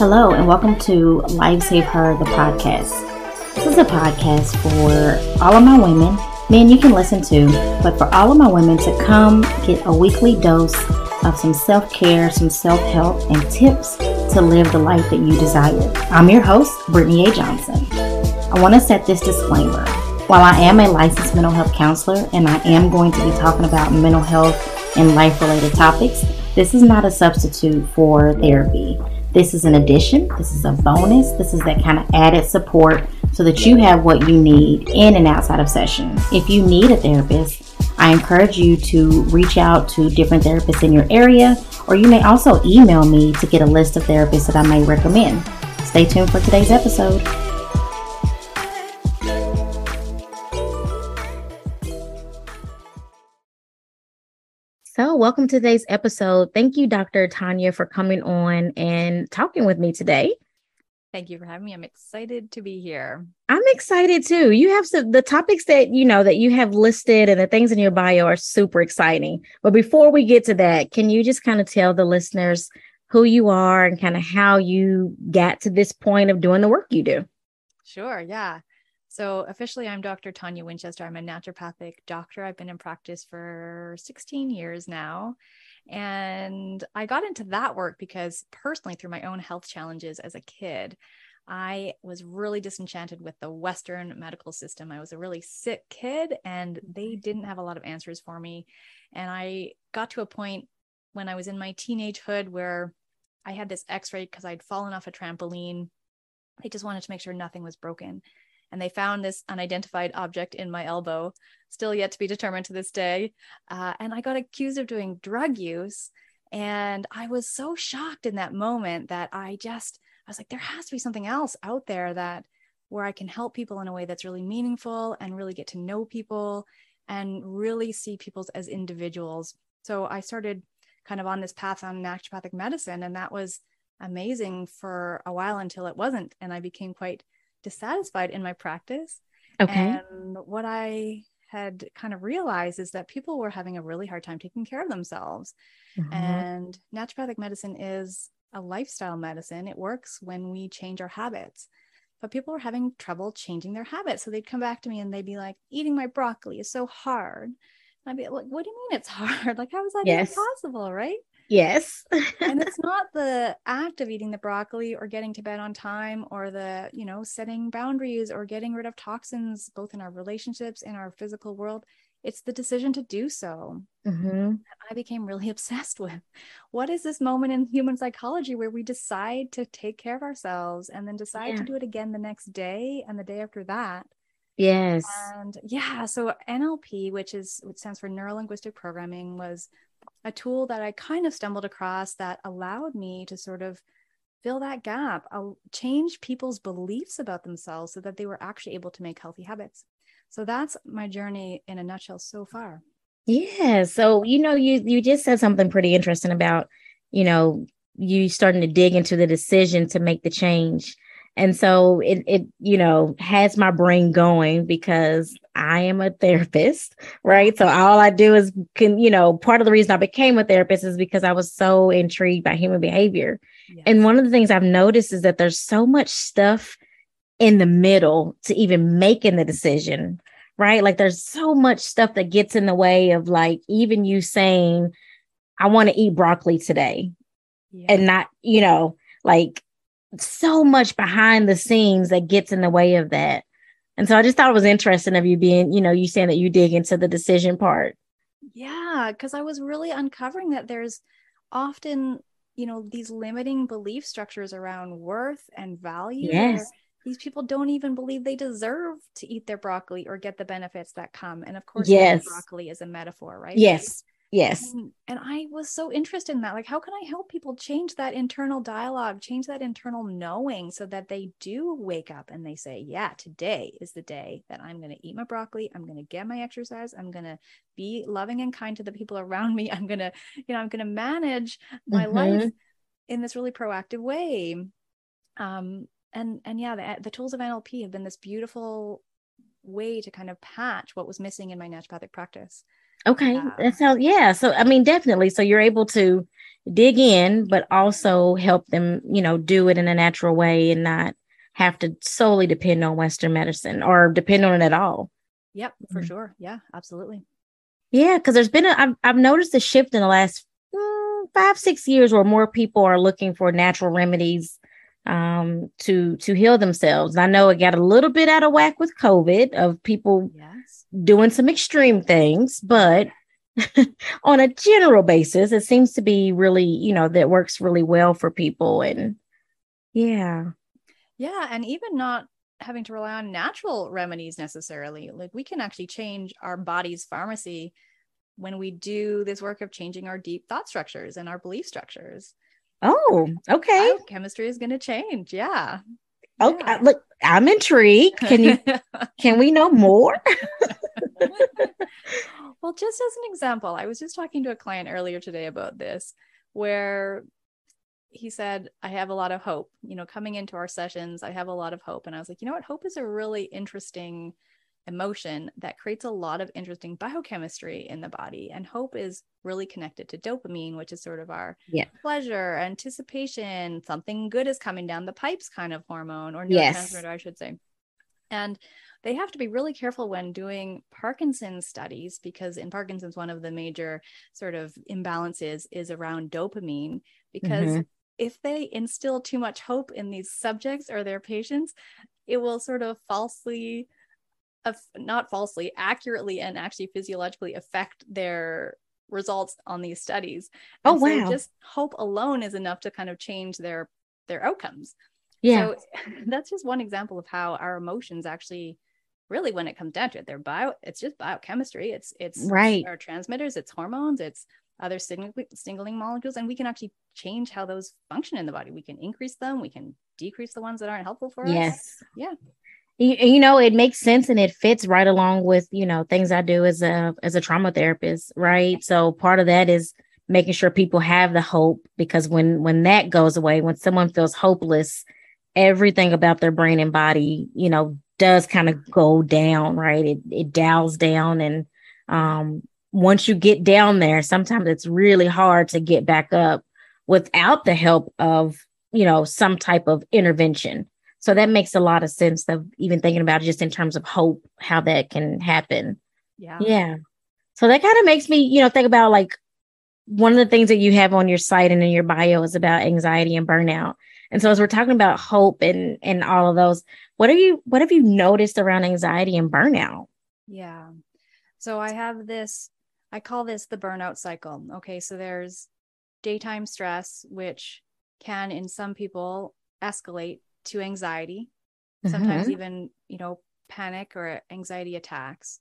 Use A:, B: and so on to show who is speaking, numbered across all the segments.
A: Hello, and welcome to Life Save Her, the podcast. This is a podcast for all of my women, men you can listen to, but for all of my women to come get a weekly dose of some self care, some self help, and tips to live the life that you desire. I'm your host, Brittany A. Johnson. I want to set this disclaimer. While I am a licensed mental health counselor and I am going to be talking about mental health and life related topics, this is not a substitute for therapy. This is an addition, this is a bonus, this is that kind of added support so that you have what you need in and outside of session. If you need a therapist, I encourage you to reach out to different therapists in your area, or you may also email me to get a list of therapists that I may recommend. Stay tuned for today's episode. So, welcome to today's episode. Thank you, Dr. Tanya, for coming on and talking with me today.
B: Thank you for having me. I'm excited to be here.
A: I'm excited too. You have some the topics that you know that you have listed and the things in your bio are super exciting. But before we get to that, can you just kind of tell the listeners who you are and kind of how you got to this point of doing the work you do?
B: Sure, yeah. So, officially, I'm Dr. Tanya Winchester. I'm a naturopathic doctor. I've been in practice for 16 years now. And I got into that work because personally, through my own health challenges as a kid, I was really disenchanted with the Western medical system. I was a really sick kid, and they didn't have a lot of answers for me. And I got to a point when I was in my teenagehood where I had this x ray because I'd fallen off a trampoline. They just wanted to make sure nothing was broken and they found this unidentified object in my elbow, still yet to be determined to this day. Uh, and I got accused of doing drug use. And I was so shocked in that moment that I just, I was like, there has to be something else out there that where I can help people in a way that's really meaningful and really get to know people and really see people as individuals. So I started kind of on this path on naturopathic medicine, and that was amazing for a while until it wasn't. And I became quite dissatisfied in my practice.
A: Okay.
B: And what I had kind of realized is that people were having a really hard time taking care of themselves. Mm-hmm. And naturopathic medicine is a lifestyle medicine. It works when we change our habits. But people were having trouble changing their habits. So they'd come back to me and they'd be like, eating my broccoli is so hard. And I'd be like, what do you mean it's hard? Like, how is that yes. possible? Right.
A: Yes.
B: and it's not the act of eating the broccoli or getting to bed on time or the, you know, setting boundaries or getting rid of toxins, both in our relationships and our physical world. It's the decision to do so. Mm-hmm. I became really obsessed with. What is this moment in human psychology where we decide to take care of ourselves and then decide yeah. to do it again the next day and the day after that?
A: Yes.
B: And yeah, so NLP, which is which stands for neuro linguistic programming, was a tool that I kind of stumbled across that allowed me to sort of fill that gap, I'll change people's beliefs about themselves so that they were actually able to make healthy habits. So that's my journey in a nutshell so far.
A: Yeah. So, you know, you you just said something pretty interesting about, you know, you starting to dig into the decision to make the change. And so it it you know has my brain going because I am a therapist, right? So all I do is can you know part of the reason I became a therapist is because I was so intrigued by human behavior. Yes. And one of the things I've noticed is that there's so much stuff in the middle to even making the decision, right? Like there's so much stuff that gets in the way of like even you saying I want to eat broccoli today. Yeah. And not, you know, like so much behind the scenes that gets in the way of that. And so I just thought it was interesting of you being, you know, you saying that you dig into the decision part.
B: Yeah, because I was really uncovering that there's often, you know, these limiting belief structures around worth and value.
A: Yes.
B: These people don't even believe they deserve to eat their broccoli or get the benefits that come. And of course,
A: yes.
B: broccoli is a metaphor, right?
A: Yes. Yes.
B: And, and, I was so interested in that. Like, how can I help people change that internal dialogue, change that internal knowing so that they do wake up and they say, yeah, today is the day that I'm going to eat my broccoli. I'm going to get my exercise. I'm going to be loving and kind to the people around me. I'm going to, you know, I'm going to manage my mm-hmm. life in this really proactive way. Um, and, and yeah, the, the tools of NLP have been this beautiful way to kind of patch what was missing in my naturopathic practice.
A: Okay. Uh, that sounds yeah. So I mean definitely. So you're able to, dig in, but also help them, you know, do it in a natural way and not have to solely depend on Western medicine or depend on it at all.
B: Yep, for mm-hmm. sure. Yeah, absolutely.
A: Yeah, because there's been a, I've, I've noticed a shift in the last mm, five six years where more people are looking for natural remedies um, to to heal themselves. I know it got a little bit out of whack with COVID of people yes. doing some extreme things, but on a general basis, it seems to be really you know that works really well for people and yeah
B: yeah, and even not having to rely on natural remedies necessarily. Like we can actually change our body's pharmacy when we do this work of changing our deep thought structures and our belief structures.
A: Oh, okay.
B: Oh, chemistry is going to change. Yeah.
A: Okay. Yeah. Look, I'm intrigued. Can you can we know more?
B: well, just as an example, I was just talking to a client earlier today about this where he said, I have a lot of hope. You know, coming into our sessions, I have a lot of hope. And I was like, you know what? Hope is a really interesting emotion that creates a lot of interesting biochemistry in the body. And hope is really connected to dopamine, which is sort of our
A: yeah.
B: pleasure, anticipation, something good is coming down the pipes kind of hormone or neurotransmitter, yes. I should say. And they have to be really careful when doing Parkinson's studies because in Parkinson's, one of the major sort of imbalances is around dopamine because mm-hmm if they instill too much hope in these subjects or their patients, it will sort of falsely, uh, not falsely, accurately and actually physiologically affect their results on these studies.
A: Oh wow!
B: So just hope alone is enough to kind of change their their outcomes.
A: Yeah.
B: So that's just one example of how our emotions actually really when it comes down to it they're bio it's just biochemistry it's it's
A: right
B: our transmitters it's hormones it's other signaling molecules and we can actually change how those function in the body we can increase them we can decrease the ones that aren't helpful for
A: yes.
B: us yeah
A: you, you know it makes sense and it fits right along with you know things i do as a as a trauma therapist right so part of that is making sure people have the hope because when when that goes away when someone feels hopeless everything about their brain and body you know does kind of go down right it it dials down and um once you get down there, sometimes it's really hard to get back up without the help of, you know, some type of intervention. So that makes a lot of sense of even thinking about it just in terms of hope, how that can happen.
B: Yeah.
A: Yeah. So that kind of makes me, you know, think about like one of the things that you have on your site and in your bio is about anxiety and burnout. And so as we're talking about hope and and all of those, what are you what have you noticed around anxiety and burnout?
B: Yeah. So I have this I call this the burnout cycle. Okay, so there's daytime stress, which can in some people escalate to anxiety, mm-hmm. sometimes even, you know, panic or anxiety attacks.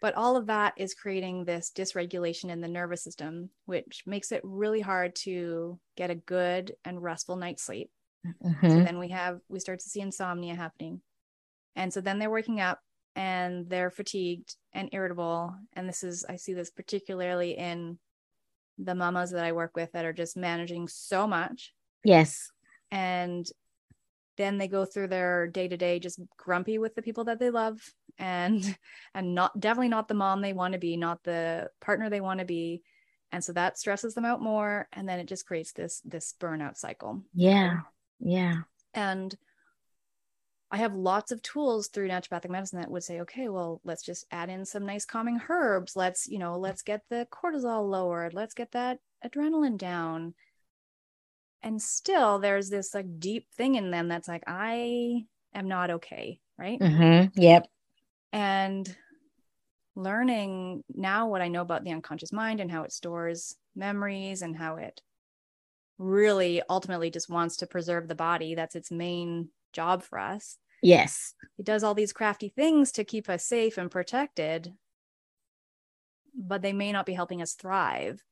B: But all of that is creating this dysregulation in the nervous system, which makes it really hard to get a good and restful night's sleep. Mm-hmm. So then we have, we start to see insomnia happening. And so then they're waking up and they're fatigued and irritable. And this is, I see this particularly in the mamas that I work with that are just managing so much.
A: Yes.
B: And then they go through their day to day just grumpy with the people that they love and and not definitely not the mom they want to be, not the partner they want to be. And so that stresses them out more and then it just creates this this burnout cycle.
A: Yeah. Yeah.
B: And I have lots of tools through naturopathic medicine that would say, okay, well, let's just add in some nice calming herbs. Let's, you know, let's get the cortisol lowered. Let's get that adrenaline down. And still, there's this like deep thing in them that's like, I am not okay. Right.
A: Mm-hmm. Yep.
B: And learning now what I know about the unconscious mind and how it stores memories and how it really ultimately just wants to preserve the body. That's its main job for us.
A: Yes.
B: It does all these crafty things to keep us safe and protected, but they may not be helping us thrive.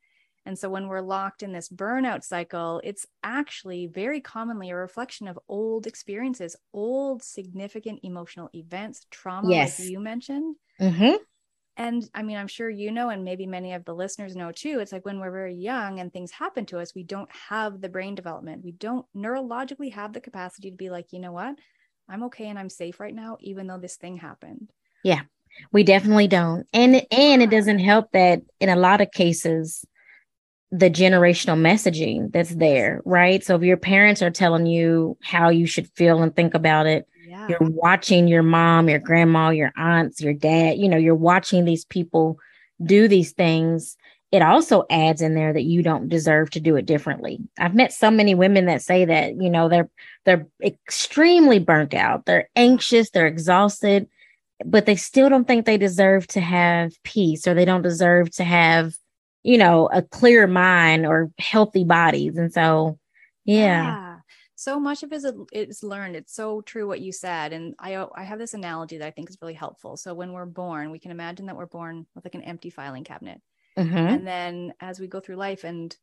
B: And so when we're locked in this burnout cycle, it's actually very commonly a reflection of old experiences, old significant emotional events, trauma, yes. like you mentioned.
A: Mm-hmm.
B: And I mean, I'm sure you know, and maybe many of the listeners know too. It's like when we're very young and things happen to us, we don't have the brain development. We don't neurologically have the capacity to be like, you know what? I'm okay and I'm safe right now, even though this thing happened.
A: Yeah, we definitely don't. And and it doesn't help that in a lot of cases, the generational messaging that's there, right? So if your parents are telling you how you should feel and think about it, yeah. you're watching your mom, your grandma, your aunts, your dad, you know, you're watching these people do these things. It also adds in there that you don't deserve to do it differently. I've met so many women that say that, you know, they're they're extremely burnt out. They're anxious, they're exhausted, but they still don't think they deserve to have peace or they don't deserve to have you know, a clear mind or healthy bodies. And so, yeah. yeah.
B: So much of it is, is learned. It's so true what you said. And I, I have this analogy that I think is really helpful. So when we're born, we can imagine that we're born with like an empty filing cabinet. Mm-hmm. And then as we go through life and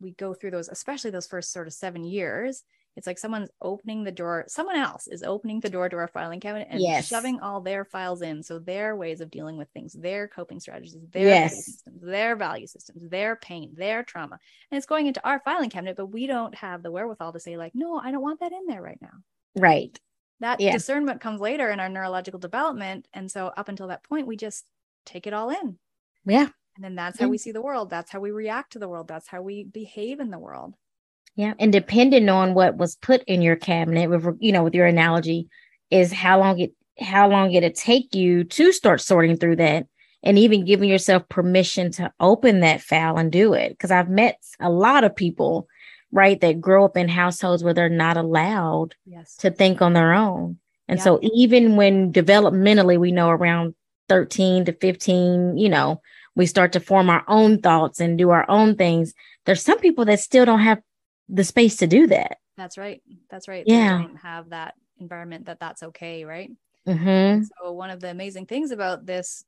B: we go through those, especially those first sort of seven years, it's like someone's opening the door, someone else is opening the door to our filing cabinet and yes. shoving all their files in. So their ways of dealing with things, their coping strategies, their yes. systems, their value systems, their pain, their trauma. And it's going into our filing cabinet, but we don't have the wherewithal to say, like, no, I don't want that in there right now.
A: Right.
B: That yeah. discernment comes later in our neurological development. And so up until that point, we just take it all in.
A: Yeah.
B: And then that's how we see the world. That's how we react to the world. That's how we behave in the world.
A: Yeah. And depending on what was put in your cabinet, with you know, with your analogy, is how long it how long it'll take you to start sorting through that and even giving yourself permission to open that file and do it. Because I've met a lot of people, right, that grow up in households where they're not allowed yes. to think on their own. And yeah. so even when developmentally we know around 13 to 15, you know, we start to form our own thoughts and do our own things. There's some people that still don't have the space to do that.
B: That's right. That's right.
A: Yeah.
B: They don't have that environment that that's okay. Right.
A: Mm-hmm.
B: So one of the amazing things about this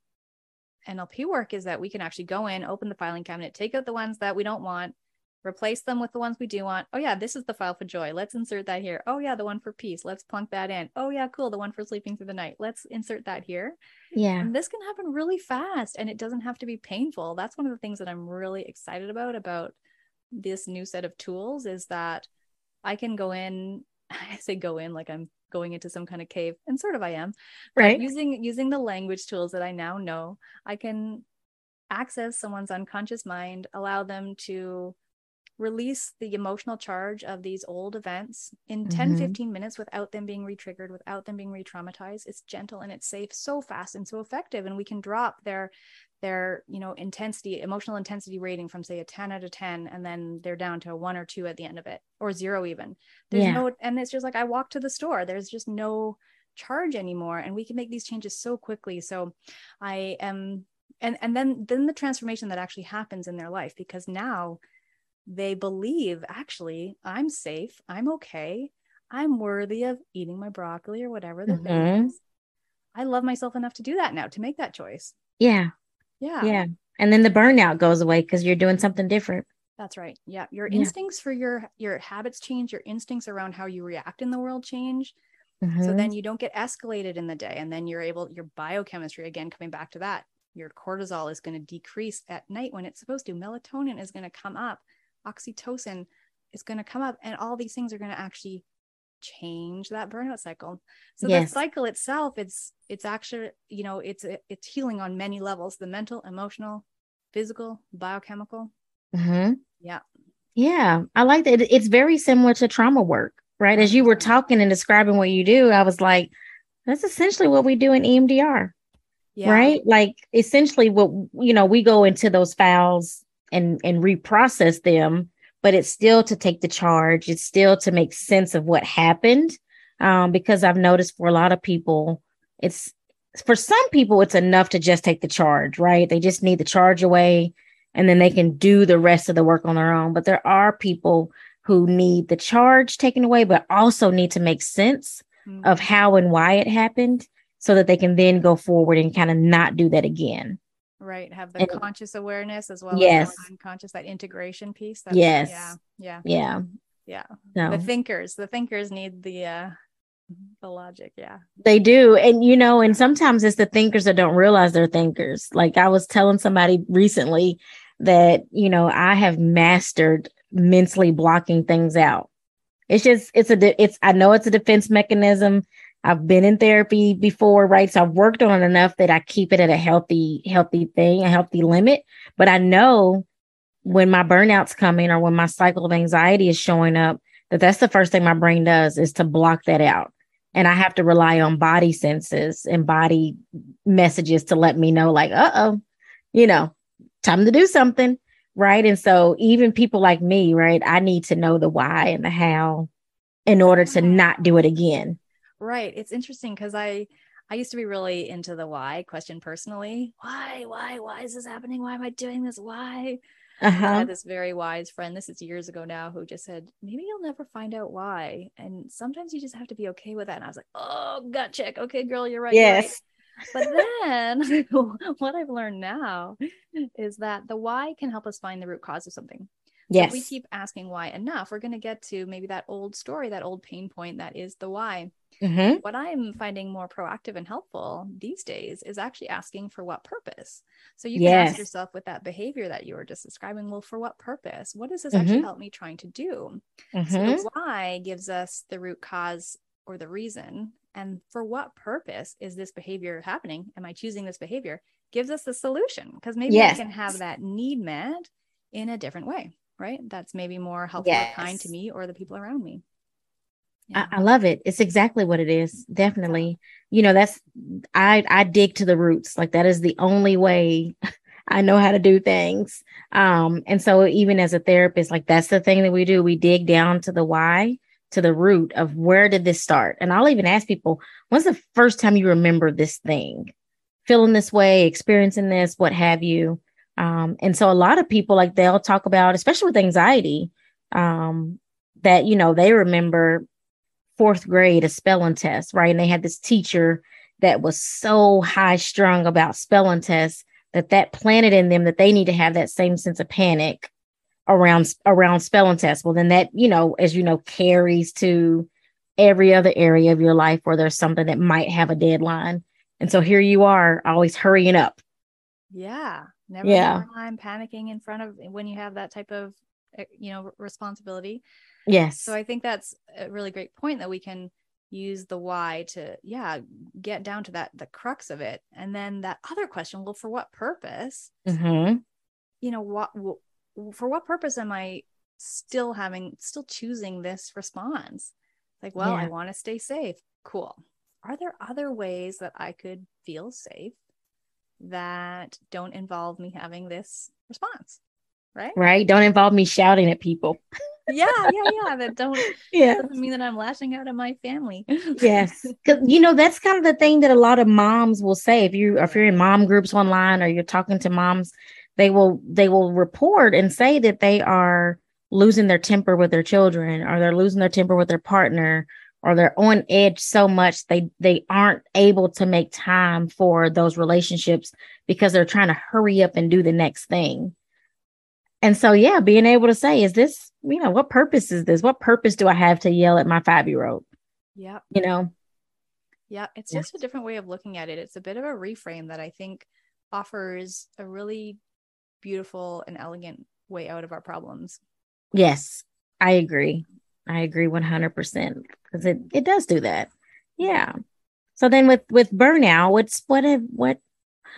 B: NLP work is that we can actually go in, open the filing cabinet, take out the ones that we don't want, replace them with the ones we do want. Oh yeah, this is the file for joy. Let's insert that here. Oh yeah, the one for peace. Let's plunk that in. Oh yeah, cool. The one for sleeping through the night. Let's insert that here.
A: Yeah.
B: And this can happen really fast and it doesn't have to be painful. That's one of the things that I'm really excited about about this new set of tools is that I can go in, I say go in like I'm going into some kind of cave, and sort of I am.
A: Right.
B: Using using the language tools that I now know, I can access someone's unconscious mind, allow them to release the emotional charge of these old events in mm-hmm. 10 15 minutes without them being re-triggered without them being re-traumatized it's gentle and it's safe so fast and so effective and we can drop their their you know intensity emotional intensity rating from say a 10 out of 10 and then they're down to a one or two at the end of it or zero even. There's yeah. no and it's just like i walk to the store. There's just no charge anymore and we can make these changes so quickly. So i am and and then then the transformation that actually happens in their life because now they believe actually i'm safe. I'm okay. I'm worthy of eating my broccoli or whatever the mm-hmm. thing is. I love myself enough to do that now to make that choice.
A: Yeah
B: yeah.
A: Yeah. And then the burnout goes away because you're doing something different.
B: That's right. Yeah. Your instincts yeah. for your your habits change, your instincts around how you react in the world change. Mm-hmm. So then you don't get escalated in the day. And then you're able, your biochemistry, again, coming back to that, your cortisol is going to decrease at night when it's supposed to. Melatonin is going to come up. Oxytocin is going to come up. And all these things are going to actually change that burnout cycle. So yes. the cycle itself it's it's actually you know it's it's healing on many levels the mental emotional physical biochemical.
A: Mm-hmm.
B: yeah.
A: Yeah i like that. It's very similar to trauma work right? As you were talking and describing what you do i was like that's essentially what we do in emdr yeah. right? Like essentially what you know we go into those files and and reprocess them but it's still to take the charge. It's still to make sense of what happened. Um, because I've noticed for a lot of people, it's for some people, it's enough to just take the charge, right? They just need the charge away and then they can do the rest of the work on their own. But there are people who need the charge taken away, but also need to make sense mm-hmm. of how and why it happened so that they can then go forward and kind of not do that again
B: right? Have the and, conscious awareness as well
A: yes.
B: as unconscious that integration piece
A: yes
B: yeah yeah.
A: Yeah.
B: Yeah. No. the thinkers the thinkers need the uh the logic yeah.
A: They do and you know and sometimes it's the thinkers that don't realize they're thinkers. Like i was telling somebody recently that you know i have mastered mentally blocking things out. It's just it's a it's i know it's a defense mechanism I've been in therapy before, right? So I've worked on it enough that I keep it at a healthy, healthy thing, a healthy limit. But I know when my burnout's coming or when my cycle of anxiety is showing up, that that's the first thing my brain does is to block that out. And I have to rely on body senses and body messages to let me know, like, uh oh, you know, time to do something. Right. And so even people like me, right, I need to know the why and the how in order to not do it again.
B: Right. It's interesting because I, I used to be really into the why question personally. Why, why, why is this happening? Why am I doing this? Why? Uh-huh. I had this very wise friend, this is years ago now, who just said, maybe you'll never find out why. And sometimes you just have to be okay with that. And I was like, oh, gut check. Okay, girl, you're right.
A: Yes.
B: You're right. But then what I've learned now is that the why can help us find the root cause of something.
A: Yes.
B: if we keep asking why enough, we're going to get to maybe that old story, that old pain point that is the why. Mm-hmm. What I'm finding more proactive and helpful these days is actually asking for what purpose. So you can yes. ask yourself with that behavior that you were just describing, well, for what purpose? What does this mm-hmm. actually help me trying to do? Mm-hmm. So the mm-hmm. why gives us the root cause or the reason. And for what purpose is this behavior happening? Am I choosing this behavior? Gives us the solution because maybe yes. I can have that need met in a different way, right? That's maybe more helpful yes. or kind to me or the people around me.
A: I, I, love it. It's exactly what it is. Definitely. You know, that's I I dig to the roots. Like that is the only way I know how to do things. Um, and so even as a therapist, like that's the thing that we do. We dig down to the why, to the root of where did this start? And I'll even ask people, when's the first time you remember this thing? Feeling this way, experiencing this, what have you. Um, and so a lot of people like they'll talk about, especially with anxiety, um, that you know, they remember fourth grade a spelling test, right? And they had this teacher that was so high strung about spelling tests that that planted in them that they need to have that same sense of panic around around spelling tests. Well, then that you know, as you know, carries to every other area of your life where there's something that might have a deadline. And so here you are, always hurrying up.
B: Yeah, never yeah. time panicking in front of when you have that type of eh, you know responsibility
A: Yes.
B: So I think that's a really great point that we can use the why to yeah get down to that the crux of it and then that other question well for what purpose mm-hmm. you know what for what purpose am i still having still choosing this response like well yeah. i want to stay safe cool are there other ways that i could feel safe that don't involve me having this response right?
A: Right? Don't involve me shouting at people.
B: Yeah, yeah, yeah. That don't yeah. doesn't mean that I'm lashing out at my family.
A: yes, because you know that's kind of the thing that a lot of moms will say. If you if you're in mom groups online or you're talking to moms, they will they will report and say that they are losing their temper with their children or they're losing their temper with their partner or they're on edge so much they they aren't able to make time for those relationships because they're trying to hurry up and do the next thing and so, yeah, being able to say, is this, you know, what purpose is this? What purpose do I have to yell at my five year old?
B: Yeah.
A: You know?
B: Yeah. It's just a different way of looking at it. It's a bit of a reframe that I think offers a really beautiful and elegant way out of our problems.
A: Yes, I agree. I agree 100% because it, it does do that. Yeah. So then with with burnout, what's what have, what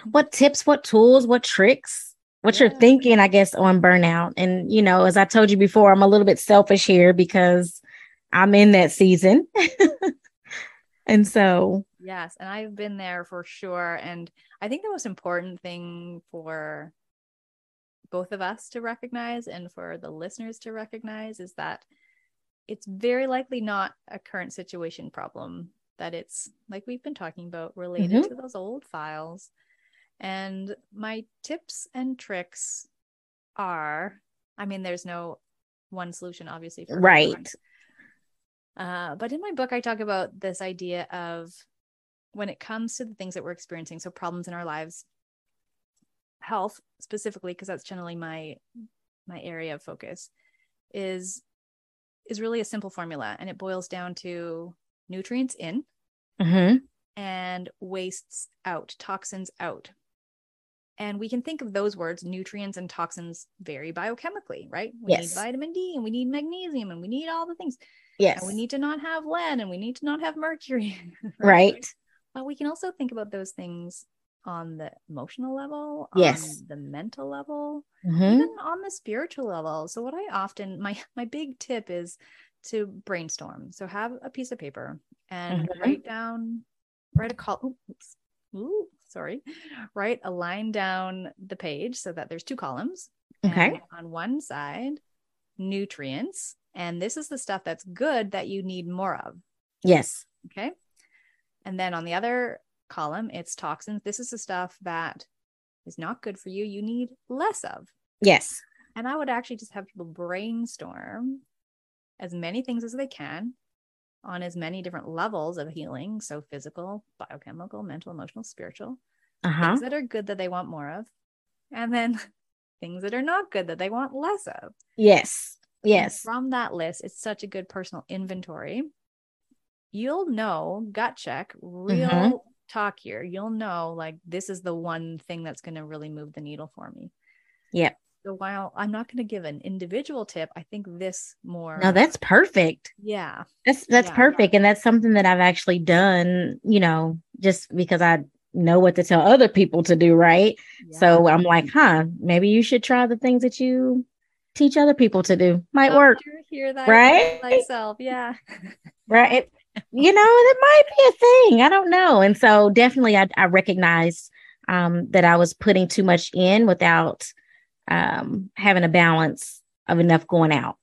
A: what tips, what tools, what tricks what yeah. you're thinking, I guess, on burnout. And, you know, as I told you before, I'm a little bit selfish here because I'm in that season. and so,
B: yes, and I've been there for sure. And I think the most important thing for both of us to recognize and for the listeners to recognize is that it's very likely not a current situation problem, that it's like we've been talking about related mm-hmm. to those old files and my tips and tricks are I mean, there's no one solution, obviously.
A: right.
B: Uh, but in my book, I talk about this idea of when it comes to the things that we're experiencing, so problems in our lives, health specifically, because that's generally my my area of focus, is is really a simple formula, and it boils down to nutrients in mm-hmm. and wastes out, toxins out. And we can think of those words, nutrients and toxins, very biochemically, right? We yes. need vitamin D and we need magnesium and we need all the things.
A: Yes.
B: And we need to not have lead and we need to not have mercury.
A: right? right.
B: But we can also think about those things on the emotional level,
A: Yes.
B: on the mental level,
A: Mhm.
B: even on the spiritual level. So what I often my my big tip is to brainstorm. So have a piece of paper and
A: Mhm.
B: write down write a call oops, ooh, sorry. Write a line down the page so that there's two columns.
A: Okay.
B: On one side, nutrients, and this is the stuff that's good that you need more of.
A: Yes.
B: Okay. And then on the other column, it's toxins. This is the stuff that is not good for you. You need less of.
A: Yes.
B: And I would actually just have people brainstorm as many things as they can on as many different levels of healing. So physical, biochemical, mental, emotional, spiritual.
A: Uh huh.
B: Things that are good that they want more of. And then things that are not good that they want less of.
A: Yes.
B: And
A: Yes.
B: From that list, it's such a good personal inventory. You'll know, gut check, real
A: Mhm.
B: Talk here. You'll know, like, this is the one thing that's going to really move the needle for me.
A: Yep.
B: So while I'm not going to give an individual tip, I think this more.
A: No, that's perfect.
B: yeah.
A: That's that's
B: Yeah.
A: perfect, and that's something that I've actually done. You know, just because I know what to tell other people to do, right?
B: yeah.
A: So I'm like, huh, maybe you should try the things that you teach other people to do. Might work,
B: hear that
A: right?
B: Myself. Yeah.
A: right? You know, it might be a thing. I don't know. And so definitely I, I recognized um, that I was putting too much in without um, having a balance of enough going out.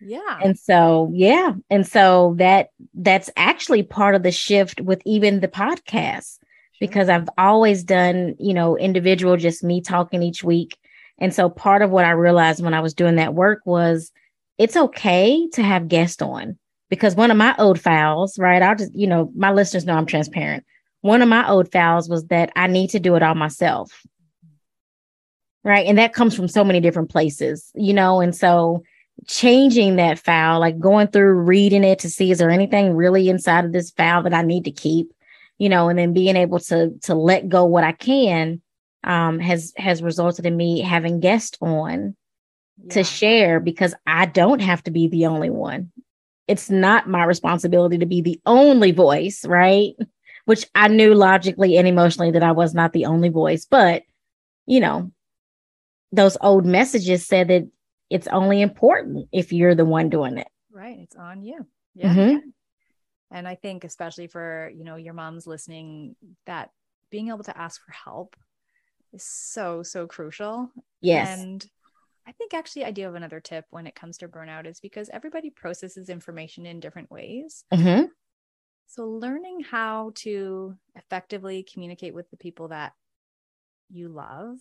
B: Yeah.
A: And so, yeah. And so that that's actually part of the shift with even the podcast because I've always done, you know, individual, just me talking each week. And so part of what I realized when I was doing that work was it's okay to have guests on because one of my old files, right? I'll just, you know, my listeners know I'm transparent. One of my old files was that I need to do it all myself. Right. And that comes from so many different places, you know, and so changing that file, like going through reading it to see is there anything really inside of this file that I need to keep, you know, and then being able to to let go what I can um has has resulted in me having guests on to share because I don't have to be the only one. It's not my responsibility to be the only voice, right? Which I knew logically and emotionally that I was not the only voice, but you know, those old messages said that it's only important if you're the one doing it.
B: Right. It's on you. Yeah.
A: Mhm.
B: yeah. And I think especially for, you know, your moms listening, that being able to ask for help is so, so crucial.
A: Yes.
B: And I think actually I do have another tip when it comes to burnout is because everybody processes information in different ways.
A: hmm
B: So learning how to effectively communicate with the people that you love,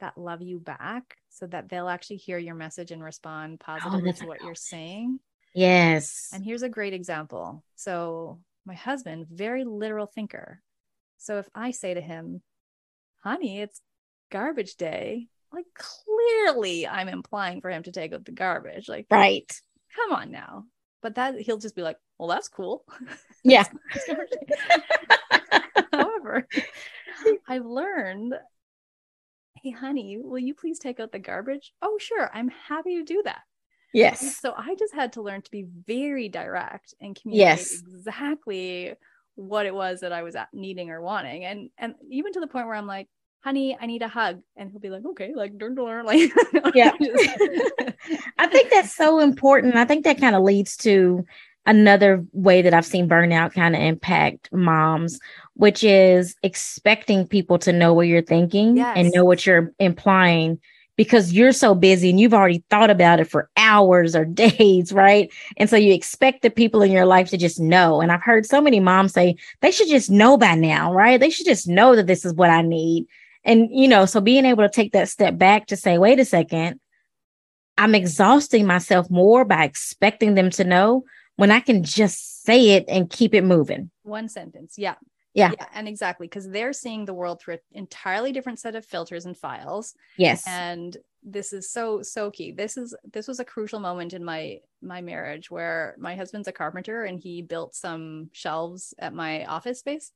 B: that love you back, so that they'll actually hear your message and respond positively
A: Oh,
B: to what you're saying.
A: Yes.
B: And here's a great example. So, my husband, very literal thinker. So, if I say to him, honey, it's garbage day, like clearly I'm implying for him to take out the garbage. Like,
A: right.
B: come on now. But that he'll just be like, well, that's cool.
A: Yeah.
B: It's garbage day. However, I've learned, hey, honey, will you please take out the garbage? Oh, sure. I'm happy to do that. And
A: Yes.
B: So I just had to learn to be very direct and communicate
A: Yes.
B: exactly what it was that I was needing or wanting. And and even to the point where I'm like, honey, I need a hug. And he'll be like, okay, like, dun, dun, like,
A: Yeah. I think that's so important. I think that kind of leads to another way that I've seen burnout kind of impact moms, which is expecting people to know what you're thinking and know what you're implying because you're so busy and you've already thought about it for hours or days, right? And so you expect the people in your life to just know. And I've heard so many moms say they should just know by now, right? They should just know that this is what I need. And, you know, so being able to take that step back to say, wait a second, I'm exhausting myself more by expecting them to know when I can just say it and keep it moving.
B: one sentence. Yeah.
A: Yeah.
B: Yeah. And exactly. Because they're seeing the world through an entirely different set of filters and files.
A: Yes.
B: and this is so so key this is this was a crucial moment in my my marriage where my husband's a carpenter and he built some shelves at my office space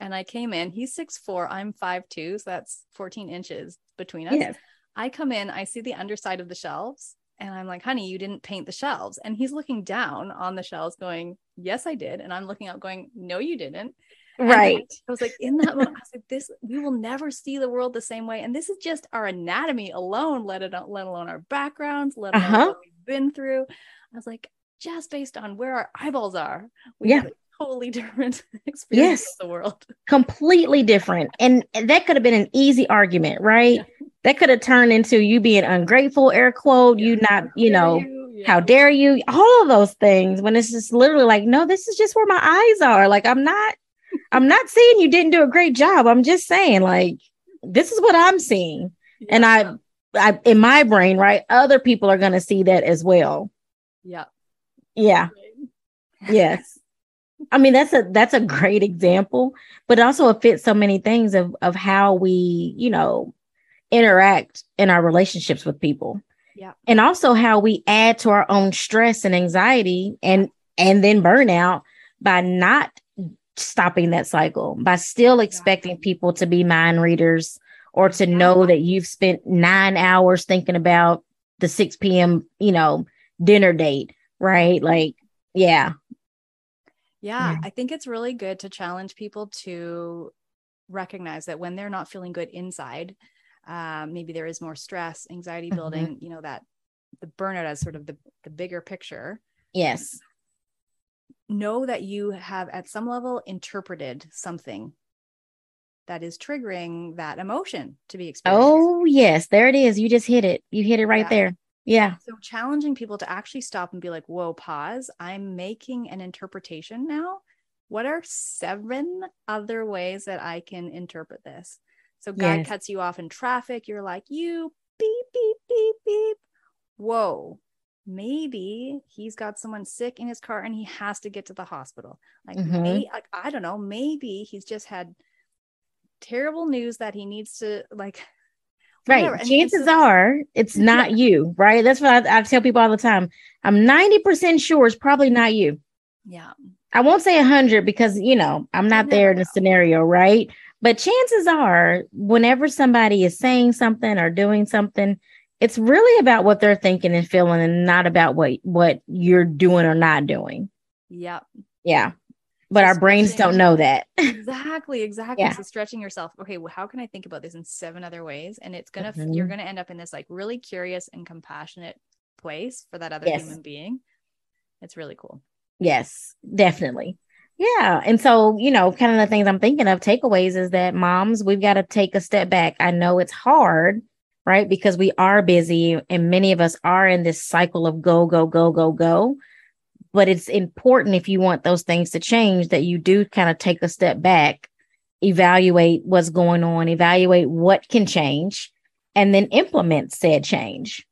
B: and i came in he's six four i'm five two so that's 14 inches between us i come in i see the underside of the shelves and i'm like honey you didn't paint the shelves and he's looking down on the shelves going yes i did and i'm looking up going no you didn't
A: Right.
B: I, I was like, in that moment, I was like, this, we will never see the world the same way. And this is just our anatomy alone, let it let alone our backgrounds, let alone uh-huh. what we've been through. I was like, just based on where our eyeballs are, we yeah. have a totally different experience yes. of the world.
A: Completely different. And that could have been an easy argument, right? Yeah. That could have turned into you being ungrateful, air quote, yeah. you not, you know, you? how dare you? All of those things when it's just literally like, no, this is just where my eyes are. Like, I'm not, I'm not saying you didn't do a great job. I'm just saying, like, this is what I'm seeing. And I, I, in my brain, right, other people are going to see that as well.
B: Yeah.
A: Yeah. yes. I mean, that's a that's a great example, but also it fits so many things of of how we, you know, interact in our relationships with people.
B: Yeah.
A: And also how we add to our own stress and anxiety and and then burnout by not stopping that cycle, by still expecting people to be mind readers or to know that you've spent 9 hours thinking about the 6 p.m., you know, dinner date right? Like, yeah.
B: Yeah. Yeah. I think it's really good to challenge people to recognize that when they're not feeling good inside, um, maybe there is more stress, anxiety mm-hmm. building, mm-hmm. you know, that the burnout as sort of the, the bigger picture.
A: Yes.
B: Know that you have at some level interpreted something that is triggering that emotion to be experienced.
A: Oh, yes. There it is. You just hit it. You hit it right yeah. there. Yeah.
B: So challenging people to actually stop and be like, whoa, pause. I'm making an interpretation now. What are seven other ways that I can interpret this? So guy yes. cuts you off in traffic. You're like, you beep, beep, beep, beep. Whoa. Maybe he's got someone sick in his car and he has to get to the hospital. Like, mm-hmm. may, like I don't know, maybe he's just had terrible news that he needs to like
A: Right. Chances are it's not yeah. you, right? That's what I, I, tell people all the time. I'm 90% sure it's probably not you.
B: Yeah.
A: I won't say 100 because, you know, I'm not there in the scenario, right? But chances are, whenever somebody is saying something or doing something, it's really about what they're thinking and feeling and not about what what you're doing or not doing.
B: Yep.
A: Yeah but our brains don't know that.
B: exactly, exactly. Yeah. So stretching yourself. Okay, well, how can I think about this in seven other ways? And it's gonna mm-hmm. you're gonna end up in this like really curious and compassionate place for that other yes. human being. It's really cool.
A: Yes, definitely. Yeah. And so, you know, kind of the things I'm thinking of takeaways is that moms, we've got to take a step back. I know it's hard, right? Because we are busy and many of us are in this cycle of go, go, go, go, go but it's important if you want those things to change that you do kind of take a step back evaluate what's going on evaluate what can change and then implement said change.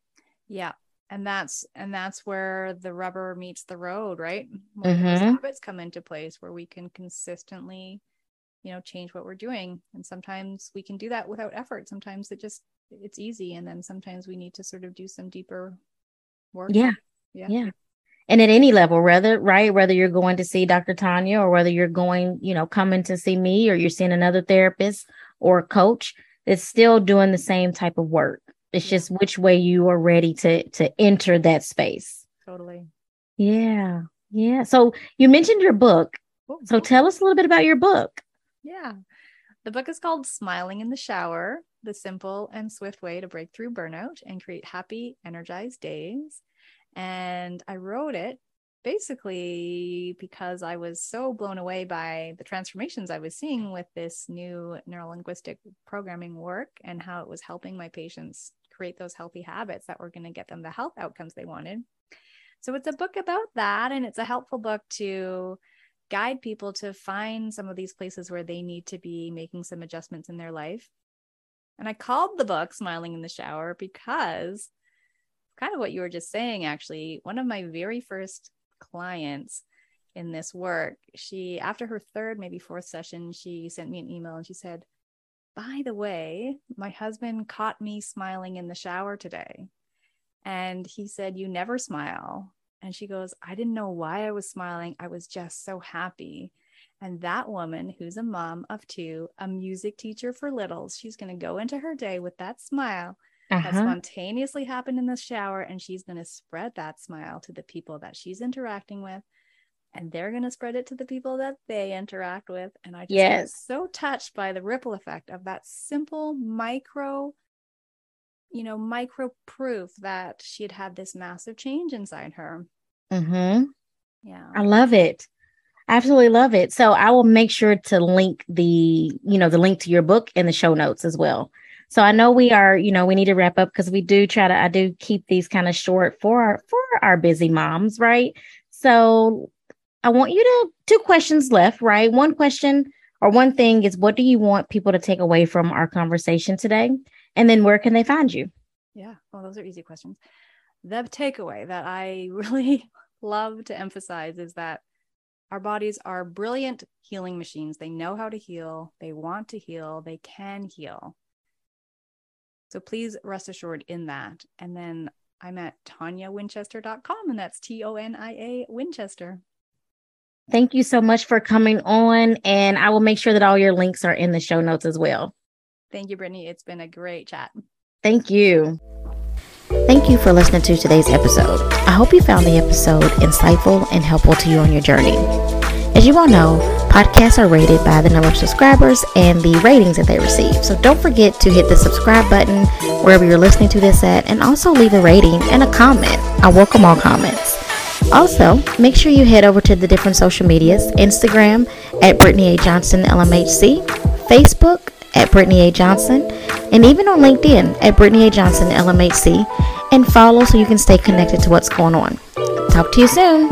B: Yeah and that's and that's where the rubber meets the road right? When mm-hmm. habits come into place where we can consistently you know change what we're doing and sometimes we can do that without effort. Sometimes it just it's easy and then sometimes we need to sort of do some deeper work.
A: Yeah. Yeah. Yeah and at any level, whether right, whether you're going to see Dr. Tanya or whether you're going, you know, coming to see me or you're seeing another therapist or a coach, it's still doing the same type of work. It's just which way you are ready to to enter that space.
B: Totally.
A: Yeah. Yeah. So you mentioned your book. So tell us a little bit about your book.
B: Yeah. The book is called Smiling in the Shower The Simple and Swift Way to Break Through Burnout and Create Happy, Energized Days. And I wrote it basically because I was so blown away by the transformations I was seeing with this new neurolinguistic programming work and how it was helping my patients create those healthy habits that were going to get them the health outcomes they wanted. So it's a book about that, and it's a helpful book to guide people to find some of these places where they need to be making some adjustments in their life. And I called the book Smiling in the Shower because kind of what you were just saying, actually. One of my very first clients in this work, she, after her third, maybe fourth session, she sent me an email and she said, By the way, my husband caught me smiling in the shower today. And he said, You never smile. And she goes, I didn't know why I was smiling. I was just so happy. And that woman, who's a mom of two, a music teacher for littles, she's going to go into her day with that smile uh-huh. that spontaneously happened in the shower and she's going to spread that smile to the people that she's interacting with and they're going to spread it to the people that they interact with. And I just
A: Yes.
B: so touched by the ripple effect of that simple micro, you know, micro proof that she had had this massive change inside her.
A: Mm-hmm.
B: Yeah.
A: I love it. Absolutely love it. So I will make sure to link the, you know, the link to your book in the show notes as well. So I know we are, you know, we need to wrap up because we do try to I do keep these kind of short for our for our busy moms, right? So I want you to two questions left, right? One question or one thing is what do you want people to take away from our conversation today? And then where can they find you?
B: Yeah. Well, those are easy questions. The takeaway that I really love to emphasize is that our bodies are brilliant healing machines. They know how to heal, they want to heal, they can heal. So please rest assured in that. And then I'm at toniawinchester.com, and that's T O N I A Winchester.
A: Thank you so much for coming on. And I will make sure that all your links are in the show notes as well.
B: Thank you, Brittany. It's been a great chat.
A: Thank you. Thank you for listening to today's episode. I hope you found the episode insightful and helpful to you on your journey. As you all know, podcasts are rated by the number of subscribers and the ratings that they receive. So don't forget to hit the subscribe button wherever you're listening to this at and also leave a rating and a comment. I welcome all comments. Also, make sure you head over to the different social medias Instagram at Brittany A. Johnson LMHC, Facebook at Brittany A. Johnson, and even on LinkedIn at Brittany A. Johnson LMHC, and follow so you can stay connected to what's going on. Talk to you soon.